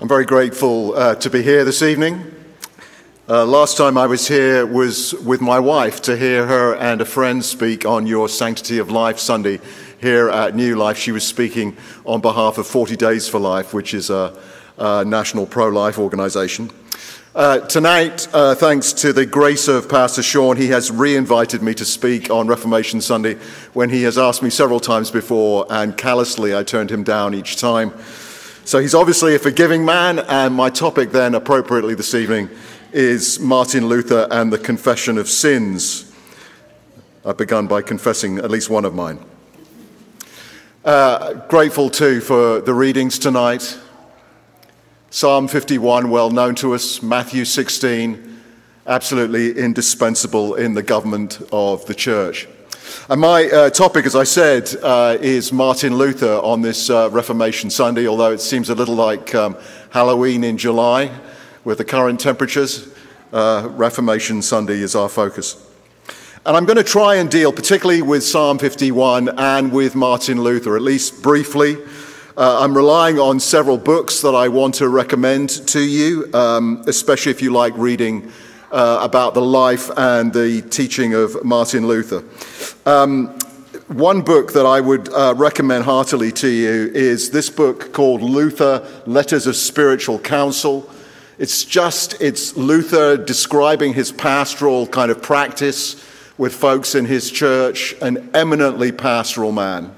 I'm very grateful uh, to be here this evening. Uh, last time I was here was with my wife to hear her and a friend speak on your Sanctity of Life Sunday here at New Life. She was speaking on behalf of 40 Days for Life, which is a, a national pro life organization. Uh, tonight, uh, thanks to the grace of Pastor Sean, he has re invited me to speak on Reformation Sunday when he has asked me several times before, and callously I turned him down each time. So he's obviously a forgiving man, and my topic then, appropriately this evening, is Martin Luther and the Confession of Sins. I've begun by confessing at least one of mine. Uh, grateful too for the readings tonight. Psalm 51, well known to us, Matthew 16, absolutely indispensable in the government of the church. And my uh, topic, as I said, uh, is Martin Luther on this uh, Reformation Sunday, although it seems a little like um, Halloween in July with the current temperatures. Uh, Reformation Sunday is our focus. And I'm going to try and deal particularly with Psalm 51 and with Martin Luther, at least briefly. Uh, I'm relying on several books that I want to recommend to you, um, especially if you like reading uh, about the life and the teaching of Martin Luther. Um, one book that I would uh, recommend heartily to you is this book called Luther Letters of Spiritual Counsel. It's just, it's Luther describing his pastoral kind of practice with folks in his church, an eminently pastoral man,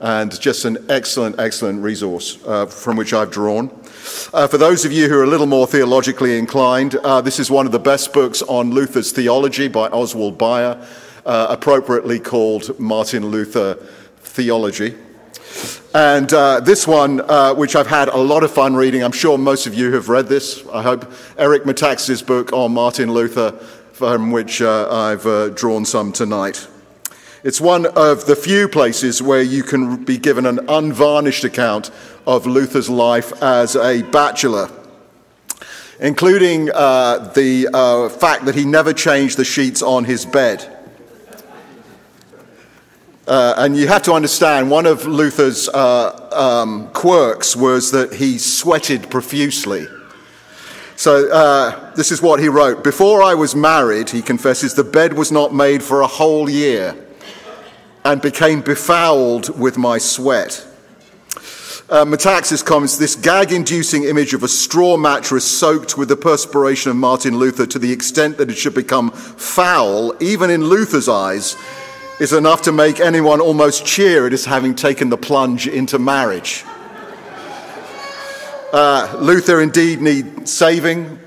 and just an excellent, excellent resource uh, from which I've drawn. Uh, for those of you who are a little more theologically inclined, uh, this is one of the best books on Luther's theology by Oswald Bayer, uh, appropriately called Martin Luther Theology. And uh, this one, uh, which I've had a lot of fun reading, I'm sure most of you have read this. I hope Eric Metaxas' book on Martin Luther, from which uh, I've drawn some tonight. It's one of the few places where you can be given an unvarnished account of Luther's life as a bachelor, including uh, the uh, fact that he never changed the sheets on his bed. Uh, and you have to understand, one of Luther's uh, um, quirks was that he sweated profusely. So, uh, this is what he wrote Before I was married, he confesses, the bed was not made for a whole year and became befouled with my sweat. Uh, Metaxas comments this gag inducing image of a straw mattress soaked with the perspiration of Martin Luther to the extent that it should become foul, even in Luther's eyes, is enough to make anyone almost cheer at his having taken the plunge into marriage. Uh, Luther indeed needs saving.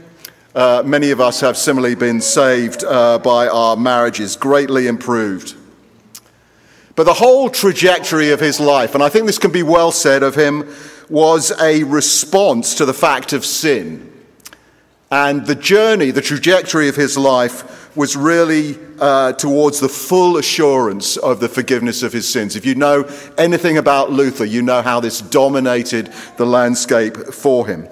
Uh, many of us have similarly been saved uh, by our marriages, greatly improved. But the whole trajectory of his life, and I think this can be well said of him, was a response to the fact of sin. And the journey, the trajectory of his life was really uh, towards the full assurance of the forgiveness of his sins. If you know anything about Luther, you know how this dominated the landscape for him.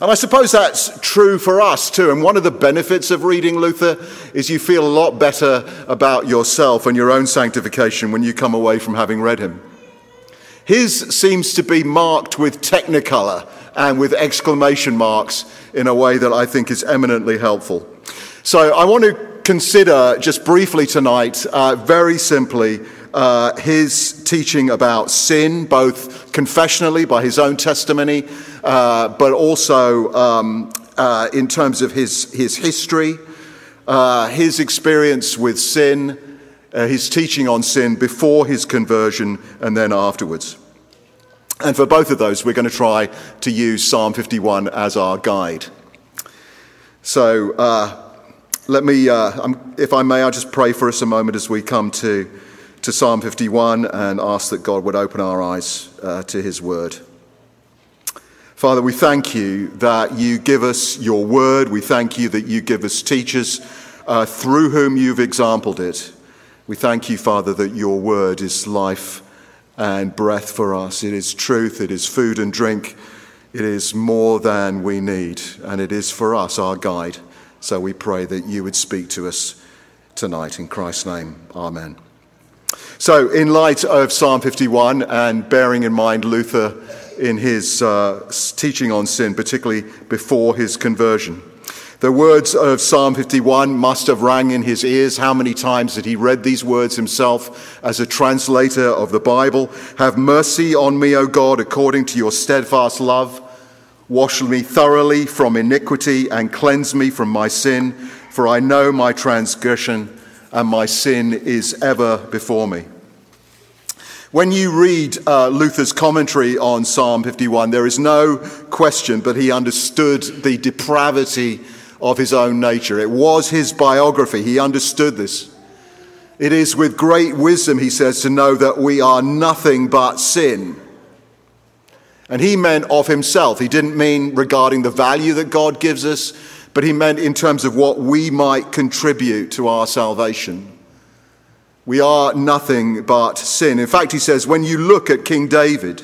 And I suppose that's true for us too. And one of the benefits of reading Luther is you feel a lot better about yourself and your own sanctification when you come away from having read him. His seems to be marked with technicolor and with exclamation marks in a way that I think is eminently helpful. So I want to consider just briefly tonight, uh, very simply, uh, his teaching about sin, both confessionally by his own testimony, uh, but also um, uh, in terms of his, his history, uh, his experience with sin, uh, his teaching on sin before his conversion, and then afterwards. And for both of those, we're going to try to use Psalm 51 as our guide. So uh, let me, if I may, I'll just pray for us a moment as we come to to Psalm 51 and ask that God would open our eyes uh, to his word. Father, we thank you that you give us your word. We thank you that you give us teachers uh, through whom you've exampled it. We thank you, Father, that your word is life and breath for us. It is truth, it is food and drink, it is more than we need, and it is for us our guide. So we pray that you would speak to us tonight. In Christ's name, amen. So, in light of Psalm 51 and bearing in mind Luther in his uh, teaching on sin, particularly before his conversion. The words of Psalm 51 must have rang in his ears. How many times had he read these words himself as a translator of the Bible? Have mercy on me, O God, according to your steadfast love. Wash me thoroughly from iniquity and cleanse me from my sin, for I know my transgression and my sin is ever before me. When you read uh, Luther's commentary on Psalm 51, there is no question but he understood the depravity of his own nature. It was his biography. He understood this. It is with great wisdom, he says, to know that we are nothing but sin. And he meant of himself. He didn't mean regarding the value that God gives us, but he meant in terms of what we might contribute to our salvation. We are nothing but sin. In fact, he says, when you look at King David,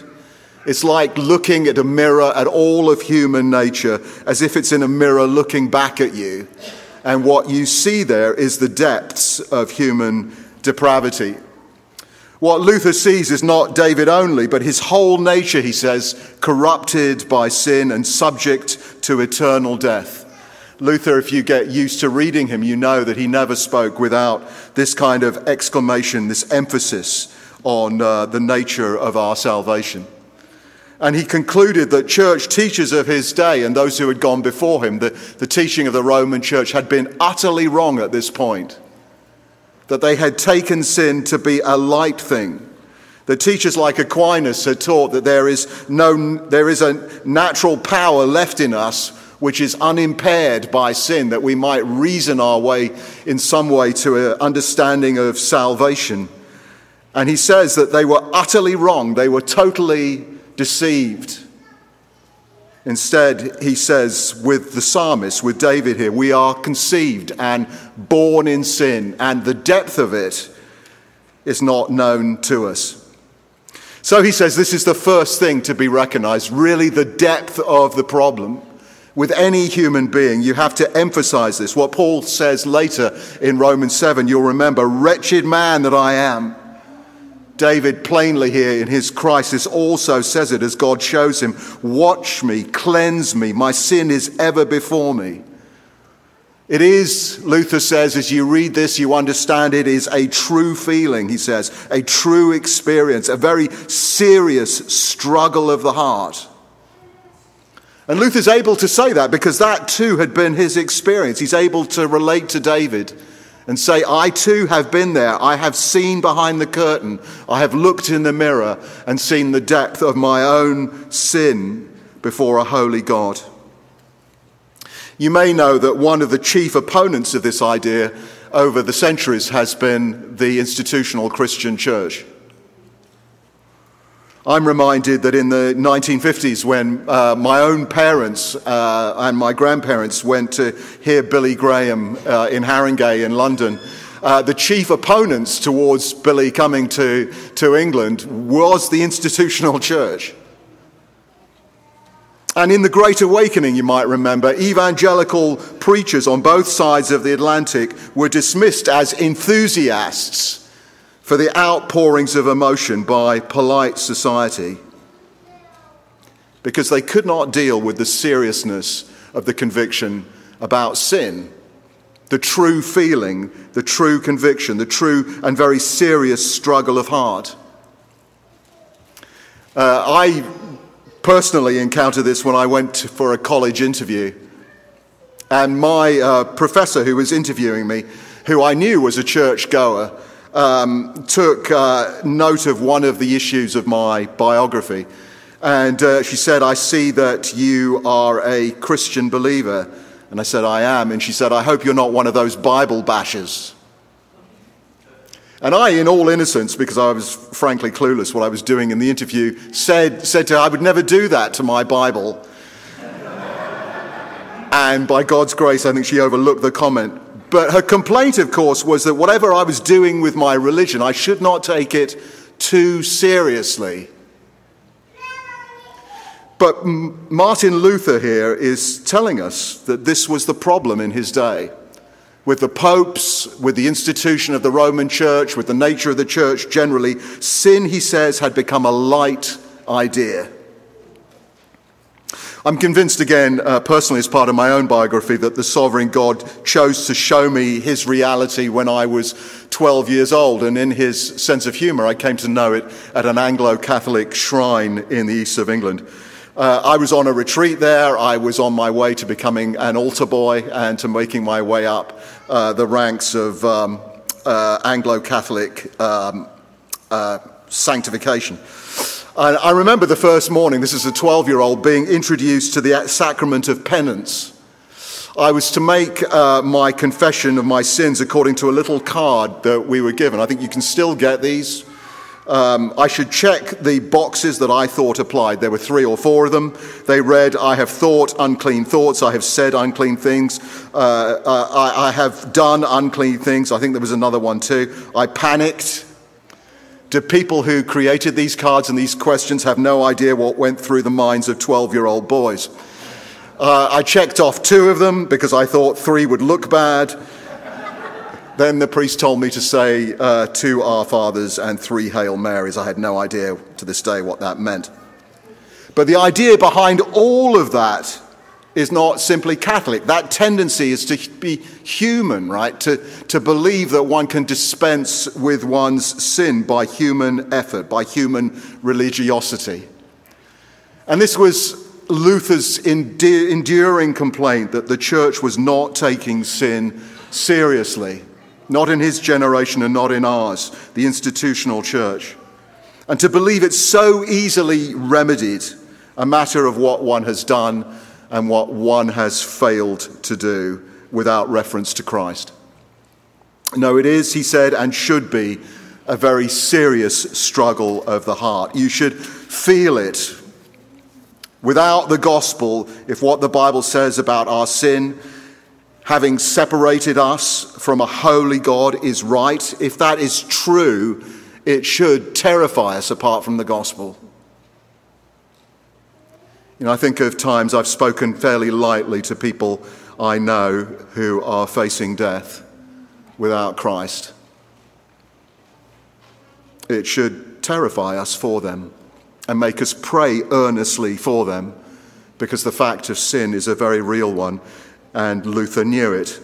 it's like looking at a mirror at all of human nature as if it's in a mirror looking back at you. And what you see there is the depths of human depravity. What Luther sees is not David only, but his whole nature, he says, corrupted by sin and subject to eternal death. Luther, if you get used to reading him, you know that he never spoke without this kind of exclamation, this emphasis on uh, the nature of our salvation. And he concluded that church teachers of his day and those who had gone before him, the, the teaching of the Roman church had been utterly wrong at this point. That they had taken sin to be a light thing. The teachers like Aquinas had taught that there is, no, there is a natural power left in us which is unimpaired by sin, that we might reason our way in some way to an understanding of salvation. And he says that they were utterly wrong, they were totally deceived. Instead, he says with the psalmist, with David here, we are conceived and born in sin, and the depth of it is not known to us. So he says this is the first thing to be recognized, really, the depth of the problem. With any human being, you have to emphasize this. What Paul says later in Romans 7, you'll remember, wretched man that I am. David plainly here in his crisis also says it as God shows him Watch me, cleanse me, my sin is ever before me. It is, Luther says, as you read this, you understand it is a true feeling, he says, a true experience, a very serious struggle of the heart. And Luther's able to say that because that too had been his experience. He's able to relate to David and say, I too have been there. I have seen behind the curtain. I have looked in the mirror and seen the depth of my own sin before a holy God. You may know that one of the chief opponents of this idea over the centuries has been the institutional Christian church. I'm reminded that in the 1950s, when uh, my own parents uh, and my grandparents went to hear Billy Graham uh, in Harringay in London, uh, the chief opponents towards Billy coming to, to England was the institutional church. And in the Great Awakening, you might remember, evangelical preachers on both sides of the Atlantic were dismissed as enthusiasts for the outpourings of emotion by polite society because they could not deal with the seriousness of the conviction about sin, the true feeling, the true conviction, the true and very serious struggle of heart. Uh, I personally encountered this when I went for a college interview. And my uh, professor who was interviewing me, who I knew was a church goer, um, took uh, note of one of the issues of my biography. And uh, she said, I see that you are a Christian believer. And I said, I am. And she said, I hope you're not one of those Bible bashers. And I, in all innocence, because I was frankly clueless what I was doing in the interview, said, said to her, I would never do that to my Bible. and by God's grace, I think she overlooked the comment. But her complaint, of course, was that whatever I was doing with my religion, I should not take it too seriously. But Martin Luther here is telling us that this was the problem in his day. With the popes, with the institution of the Roman church, with the nature of the church generally, sin, he says, had become a light idea. I'm convinced again, uh, personally, as part of my own biography, that the sovereign God chose to show me his reality when I was 12 years old. And in his sense of humor, I came to know it at an Anglo Catholic shrine in the east of England. Uh, I was on a retreat there. I was on my way to becoming an altar boy and to making my way up uh, the ranks of um, uh, Anglo Catholic um, uh, sanctification. And I remember the first morning, this is a 12 year old, being introduced to the sacrament of penance. I was to make uh, my confession of my sins according to a little card that we were given. I think you can still get these. Um, I should check the boxes that I thought applied. There were three or four of them. They read, I have thought unclean thoughts. I have said unclean things. Uh, uh, I, I have done unclean things. I think there was another one too. I panicked. Do people who created these cards and these questions have no idea what went through the minds of 12 year old boys? Uh, I checked off two of them because I thought three would look bad. then the priest told me to say uh, two Our Fathers and three Hail Marys. I had no idea to this day what that meant. But the idea behind all of that is not simply Catholic. That tendency is to be human, right? To, to believe that one can dispense with one's sin by human effort, by human religiosity. And this was Luther's enduring complaint that the church was not taking sin seriously, not in his generation and not in ours, the institutional church. And to believe it's so easily remedied, a matter of what one has done and what one has failed to do without reference to Christ. No, it is, he said, and should be a very serious struggle of the heart. You should feel it. Without the gospel, if what the Bible says about our sin, having separated us from a holy God, is right, if that is true, it should terrify us apart from the gospel. You know, I think of times I've spoken fairly lightly to people I know who are facing death without Christ. It should terrify us for them and make us pray earnestly for them because the fact of sin is a very real one, and Luther knew it.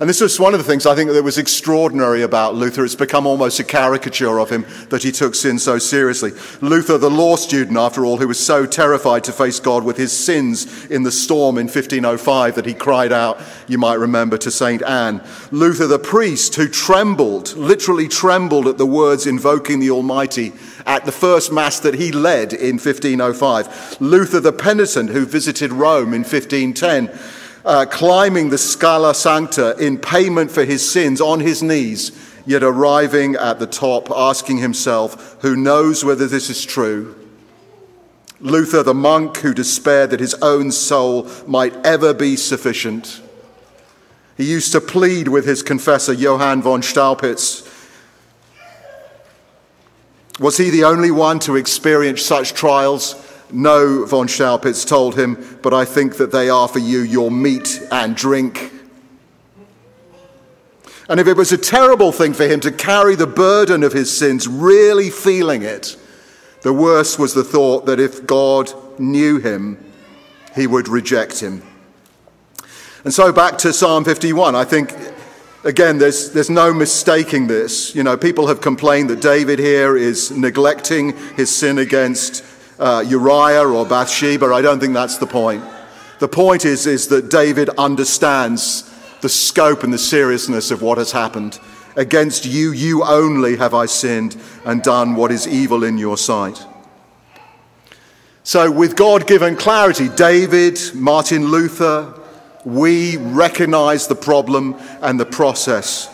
And this was one of the things I think that was extraordinary about Luther. It's become almost a caricature of him that he took sin so seriously. Luther, the law student, after all, who was so terrified to face God with his sins in the storm in 1505 that he cried out, you might remember, to St. Anne. Luther, the priest, who trembled, literally trembled at the words invoking the Almighty at the first Mass that he led in 1505. Luther, the penitent, who visited Rome in 1510 uh, climbing the Scala Sancta in payment for his sins on his knees, yet arriving at the top, asking himself, who knows whether this is true? Luther, the monk who despaired that his own soul might ever be sufficient. He used to plead with his confessor, Johann von Staupitz. Was he the only one to experience such trials? No, von Staupitz told him, but I think that they are for you your meat and drink. And if it was a terrible thing for him to carry the burden of his sins, really feeling it, the worst was the thought that if God knew him, he would reject him. And so back to Psalm 51, I think, again, there's, there's no mistaking this. You know, people have complained that David here is neglecting his sin against uh, Uriah or Bathsheba. I don't think that's the point. The point is, is that David understands the scope and the seriousness of what has happened. Against you, you only have I sinned and done what is evil in your sight. So, with God given clarity, David, Martin Luther, we recognize the problem and the process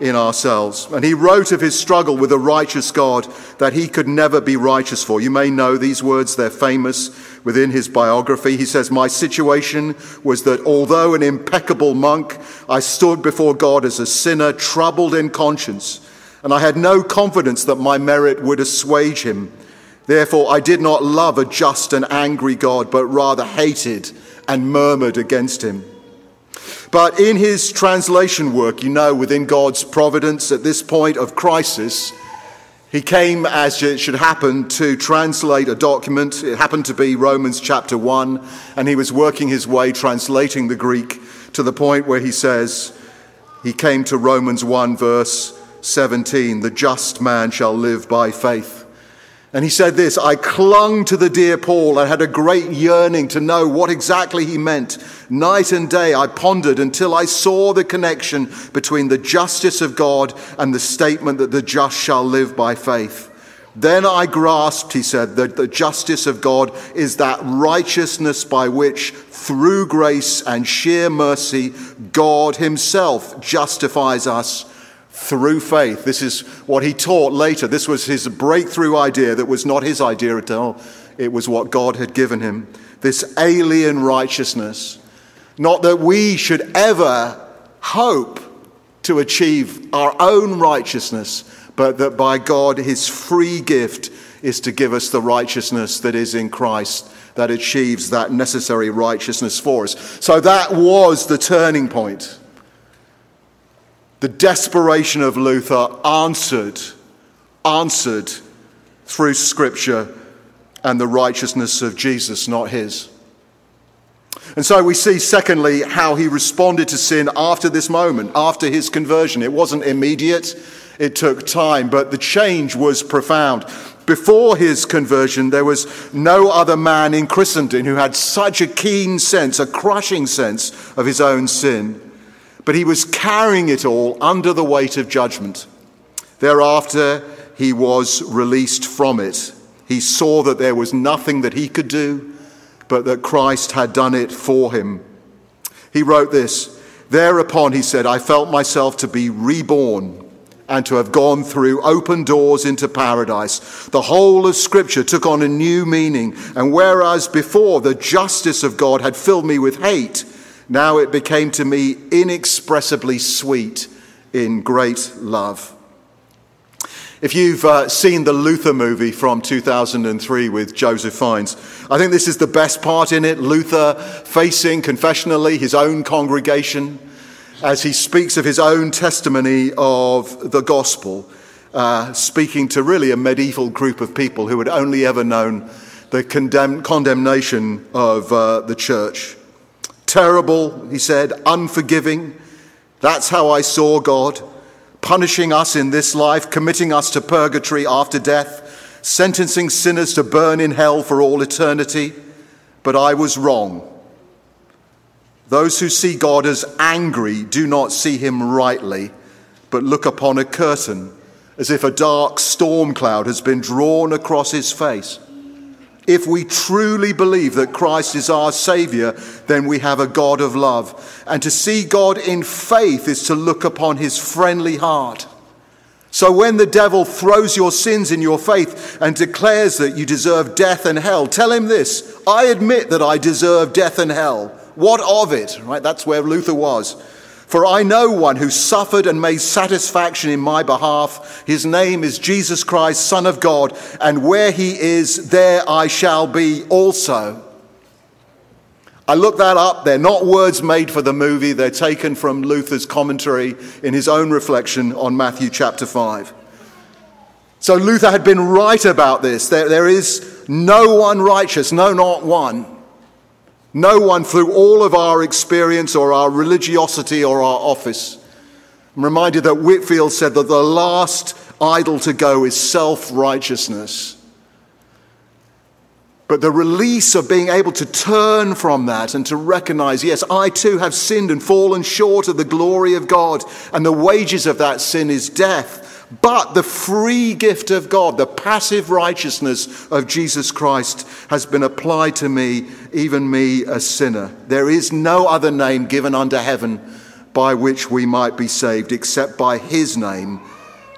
in ourselves. And he wrote of his struggle with a righteous God that he could never be righteous for. You may know these words, they're famous within his biography. He says, My situation was that although an impeccable monk, I stood before God as a sinner, troubled in conscience, and I had no confidence that my merit would assuage him. Therefore, I did not love a just and angry God, but rather hated and murmured against him. But in his translation work, you know, within God's providence at this point of crisis, He came, as it should happen, to translate a document. It happened to be Romans chapter 1, and he was working his way translating the Greek to the point where he says, he came to Romans 1, verse 17 the just man shall live by faith. And he said this I clung to the dear Paul and had a great yearning to know what exactly he meant. Night and day I pondered until I saw the connection between the justice of God and the statement that the just shall live by faith. Then I grasped, he said, that the justice of God is that righteousness by which, through grace and sheer mercy, God himself justifies us through faith. This is what he taught later. This was his breakthrough idea that was not his idea at all. It was what God had given him. This alien righteousness. Not that we should ever hope to achieve our own righteousness but that by God, his free gift is to give us the righteousness that is in Christ, that achieves that necessary righteousness for us. So that was the turning point. The desperation of Luther answered, answered through Scripture and the righteousness of Jesus, not his. And so we see, secondly, how he responded to sin after this moment, after his conversion. It wasn't immediate, it took time, but the change was profound. Before his conversion, there was no other man in Christendom who had such a keen sense, a crushing sense of his own sin. But he was carrying it all under the weight of judgment. Thereafter, he was released from it. He saw that there was nothing that he could do, but that Christ had done it for him. He wrote this Thereupon, he said, I felt myself to be reborn and to have gone through open doors into paradise. The whole of Scripture took on a new meaning, and whereas before the justice of God had filled me with hate, now it became to me inexpressibly sweet in great love. If you've uh, seen the Luther movie from 2003 with Joseph Fiennes, I think this is the best part in it. Luther facing confessionally his own congregation as he speaks of his own testimony of the gospel, uh, speaking to really a medieval group of people who had only ever known the condemn- condemnation of uh, the church. Terrible, he said, unforgiving. That's how I saw God, punishing us in this life, committing us to purgatory after death, sentencing sinners to burn in hell for all eternity. But I was wrong. Those who see God as angry do not see him rightly, but look upon a curtain as if a dark storm cloud has been drawn across his face. If we truly believe that Christ is our Savior, then we have a God of love. And to see God in faith is to look upon his friendly heart. So when the devil throws your sins in your faith and declares that you deserve death and hell, tell him this I admit that I deserve death and hell. What of it? Right? That's where Luther was. For I know one who suffered and made satisfaction in my behalf. His name is Jesus Christ, Son of God, and where he is, there I shall be also. I looked that up. They're not words made for the movie, they're taken from Luther's commentary in his own reflection on Matthew chapter 5. So Luther had been right about this. There, there is no one righteous, no, not one. No one through all of our experience or our religiosity or our office. I'm reminded that Whitefield said that the last idol to go is self righteousness. But the release of being able to turn from that and to recognize, yes, I too have sinned and fallen short of the glory of God, and the wages of that sin is death. But the free gift of God, the passive righteousness of Jesus Christ, has been applied to me, even me, a sinner. There is no other name given under heaven by which we might be saved except by his name.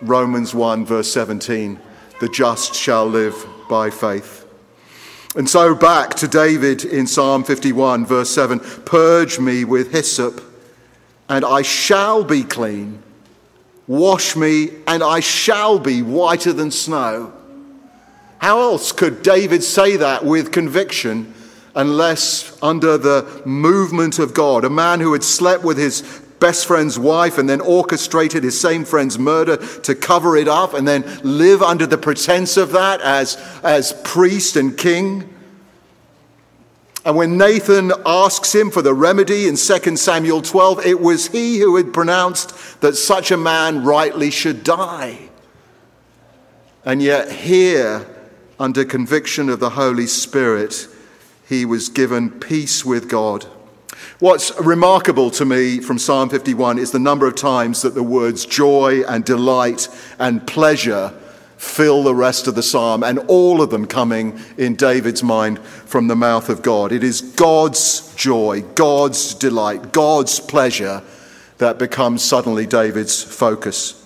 Romans 1, verse 17 the just shall live by faith. And so back to David in Psalm 51, verse 7 Purge me with hyssop, and I shall be clean. Wash me, and I shall be whiter than snow. How else could David say that with conviction unless under the movement of God? A man who had slept with his best friend's wife and then orchestrated his same friend's murder to cover it up and then live under the pretense of that as, as priest and king. And when Nathan asks him for the remedy in 2 Samuel 12, it was he who had pronounced that such a man rightly should die. And yet, here, under conviction of the Holy Spirit, he was given peace with God. What's remarkable to me from Psalm 51 is the number of times that the words joy and delight and pleasure fill the rest of the psalm, and all of them coming in David's mind from the mouth of God. It is God's joy, God's delight, God's pleasure that becomes suddenly David's focus.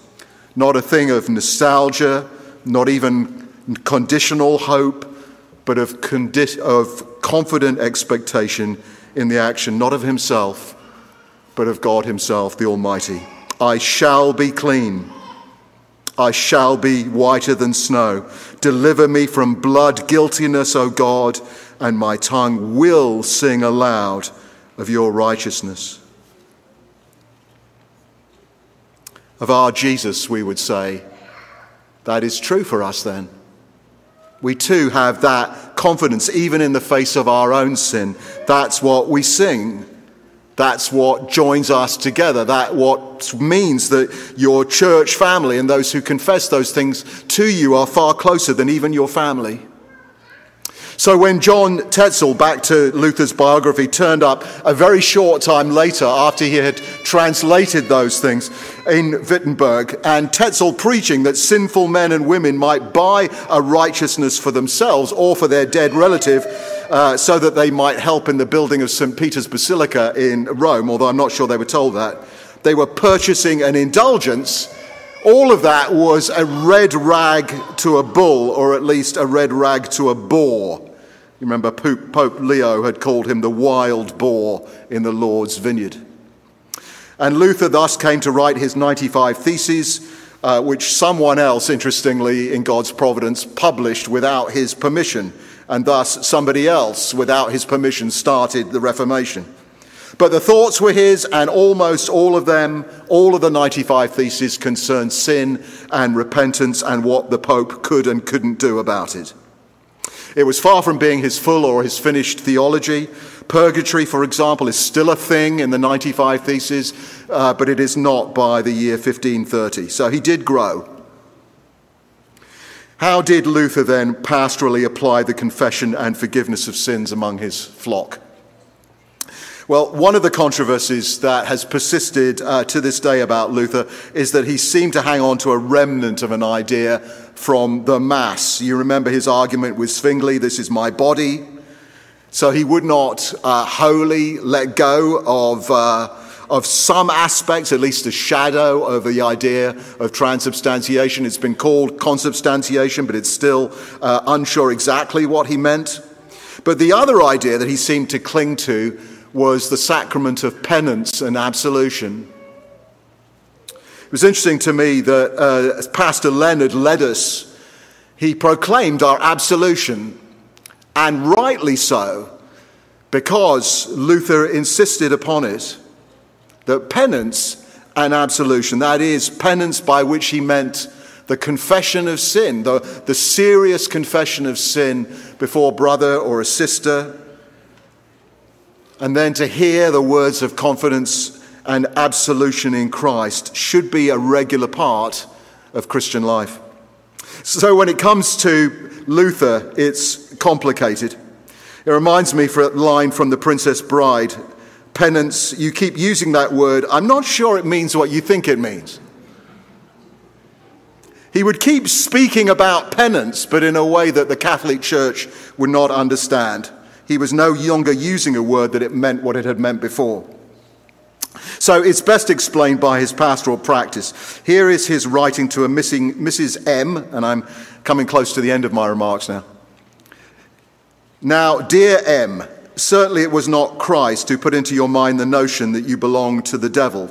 Not a thing of nostalgia, not even conditional hope, but of, condi- of confident expectation in the action, not of himself, but of God Himself, the Almighty. I shall be clean. I shall be whiter than snow. Deliver me from blood guiltiness, O God, and my tongue will sing aloud of your righteousness. Of our Jesus, we would say, that is true for us then. We too have that confidence, even in the face of our own sin. That's what we sing. That's what joins us together. That what means that your church family and those who confess those things to you are far closer than even your family. So when John Tetzel, back to Luther's biography, turned up a very short time later after he had translated those things in Wittenberg, and Tetzel preaching that sinful men and women might buy a righteousness for themselves or for their dead relative uh, so that they might help in the building of St. Peter's Basilica in Rome, although I'm not sure they were told that. They were purchasing an indulgence all of that was a red rag to a bull, or at least a red rag to a boar. You remember Pope Leo had called him the wild boar in the Lord's vineyard. And Luther thus came to write his 95 Theses, uh, which someone else, interestingly, in God's providence, published without his permission. And thus, somebody else, without his permission, started the Reformation. But the thoughts were his, and almost all of them, all of the 95 Theses, concerned sin and repentance and what the Pope could and couldn't do about it. It was far from being his full or his finished theology. Purgatory, for example, is still a thing in the 95 Theses, uh, but it is not by the year 1530. So he did grow. How did Luther then pastorally apply the confession and forgiveness of sins among his flock? Well, one of the controversies that has persisted uh, to this day about Luther is that he seemed to hang on to a remnant of an idea from the Mass. You remember his argument with Zwingli this is my body. So he would not uh, wholly let go of. Uh, of some aspects, at least a shadow of the idea of transubstantiation. It's been called consubstantiation, but it's still uh, unsure exactly what he meant. But the other idea that he seemed to cling to was the sacrament of penance and absolution. It was interesting to me that uh, as Pastor Leonard led us, he proclaimed our absolution, and rightly so, because Luther insisted upon it that penance and absolution, that is, penance by which he meant the confession of sin, the, the serious confession of sin before brother or a sister, and then to hear the words of confidence and absolution in Christ should be a regular part of Christian life. So when it comes to Luther, it's complicated. It reminds me for a line from The Princess Bride penance, you keep using that word. I'm not sure it means what you think it means. He would keep speaking about penance, but in a way that the Catholic Church would not understand he was no longer using a word that it meant what it had meant before. So it's best explained by his pastoral practice. Here is his writing to a missing Mrs. M, and I'm coming close to the end of my remarks now. Now, dear M, certainly it was not Christ who put into your mind the notion that you belong to the devil.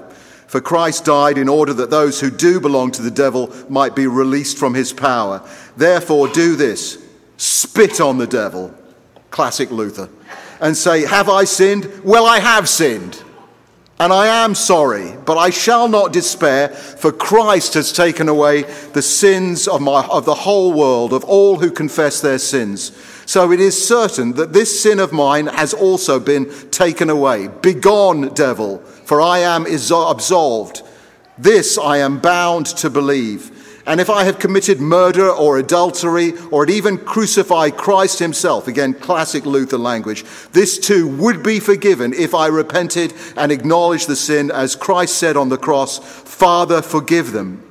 For Christ died in order that those who do belong to the devil might be released from his power. Therefore, do this spit on the devil classic Luther, and say, Have I sinned? Well, I have sinned. And I am sorry, but I shall not despair, for Christ has taken away the sins of, my, of the whole world, of all who confess their sins. So it is certain that this sin of mine has also been taken away. Begone, devil, for I am absolved. This I am bound to believe. And if I have committed murder or adultery or had even crucified Christ himself, again, classic Luther language, this too would be forgiven if I repented and acknowledged the sin as Christ said on the cross, Father, forgive them.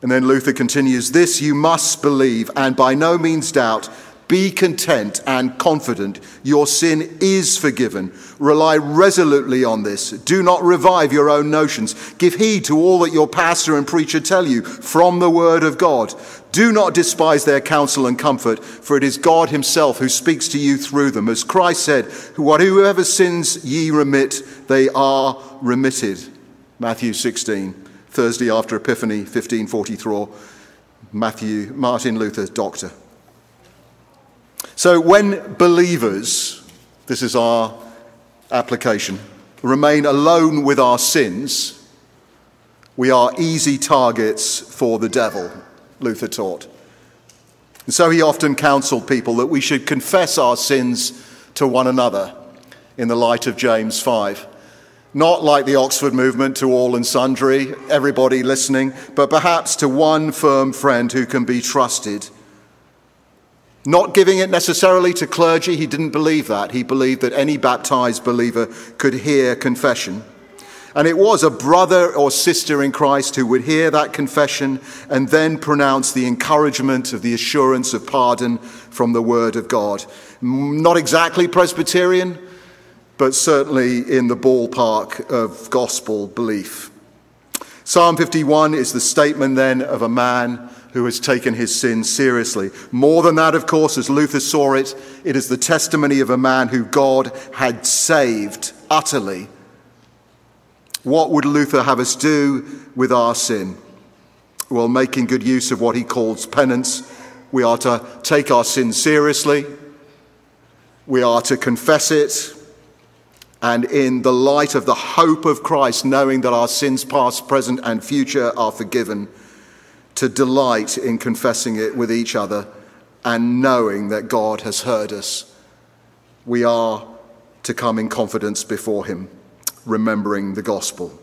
And then Luther continues, This you must believe and by no means doubt be content and confident. Your sin is forgiven. Rely resolutely on this. Do not revive your own notions. Give heed to all that your pastor and preacher tell you from the word of God. Do not despise their counsel and comfort, for it is God himself who speaks to you through them. As Christ said, whatever sins ye remit, they are remitted. Matthew 16, Thursday after Epiphany, 1544. Matthew, Martin Luther, doctor. So when believers, this is our application, remain alone with our sins, we are easy targets for the devil, Luther taught. And so he often counseled people that we should confess our sins to one another in the light of James 5. Not like the Oxford movement to all and sundry, everybody listening, but perhaps to one firm friend who can be trusted not giving it necessarily to clergy, he didn't believe that. He believed that any baptized believer could hear confession. And it was a brother or sister in Christ who would hear that confession and then pronounce the encouragement of the assurance of pardon from the Word of God. Not exactly Presbyterian, but certainly in the ballpark of gospel belief. Psalm 51 is the statement then of a man who has taken his sin seriously. More than that, of course, as Luther saw it, it is the testimony of a man who God had saved utterly. What would Luther have us do with our sin? Well, making good use of what he calls penance, we are to take our sin seriously, we are to confess it, and in the light of the hope of Christ, knowing that our sins, past, present, and future, are forgiven to delight in confessing it with each other and knowing that God has heard us. We are to come in confidence before Him, remembering the gospel.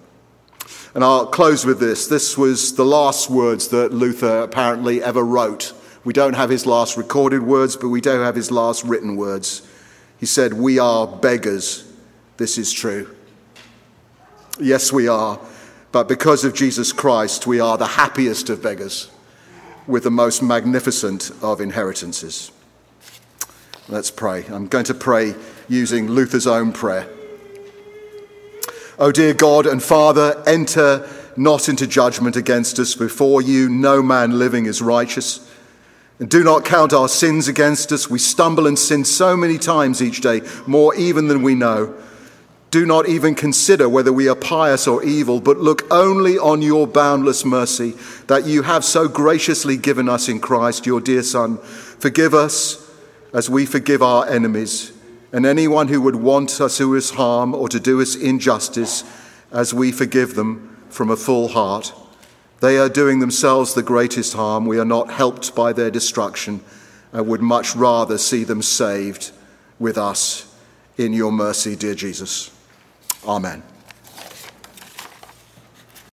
And I'll close with this. This was the last words that Luther apparently ever wrote. We don't have his last recorded words, but we do have his last written words. He said, We are beggars. This is true. Yes, we are. But because of Jesus Christ, we are the happiest of beggars with the most magnificent of inheritances. Let's pray. I'm going to pray using Luther's own prayer. O dear God and Father, enter not into judgment against us. Before you, no man living is righteous. And do not count our sins against us. We stumble and sin so many times each day, more even than we know. Do not even consider whether we are pious or evil, but look only on your boundless mercy that you have so graciously given us in Christ, your dear Son. Forgive us as we forgive our enemies, and anyone who would want us to do us harm or to do us injustice, as we forgive them from a full heart. They are doing themselves the greatest harm. We are not helped by their destruction and would much rather see them saved with us in your mercy, dear Jesus. Amen.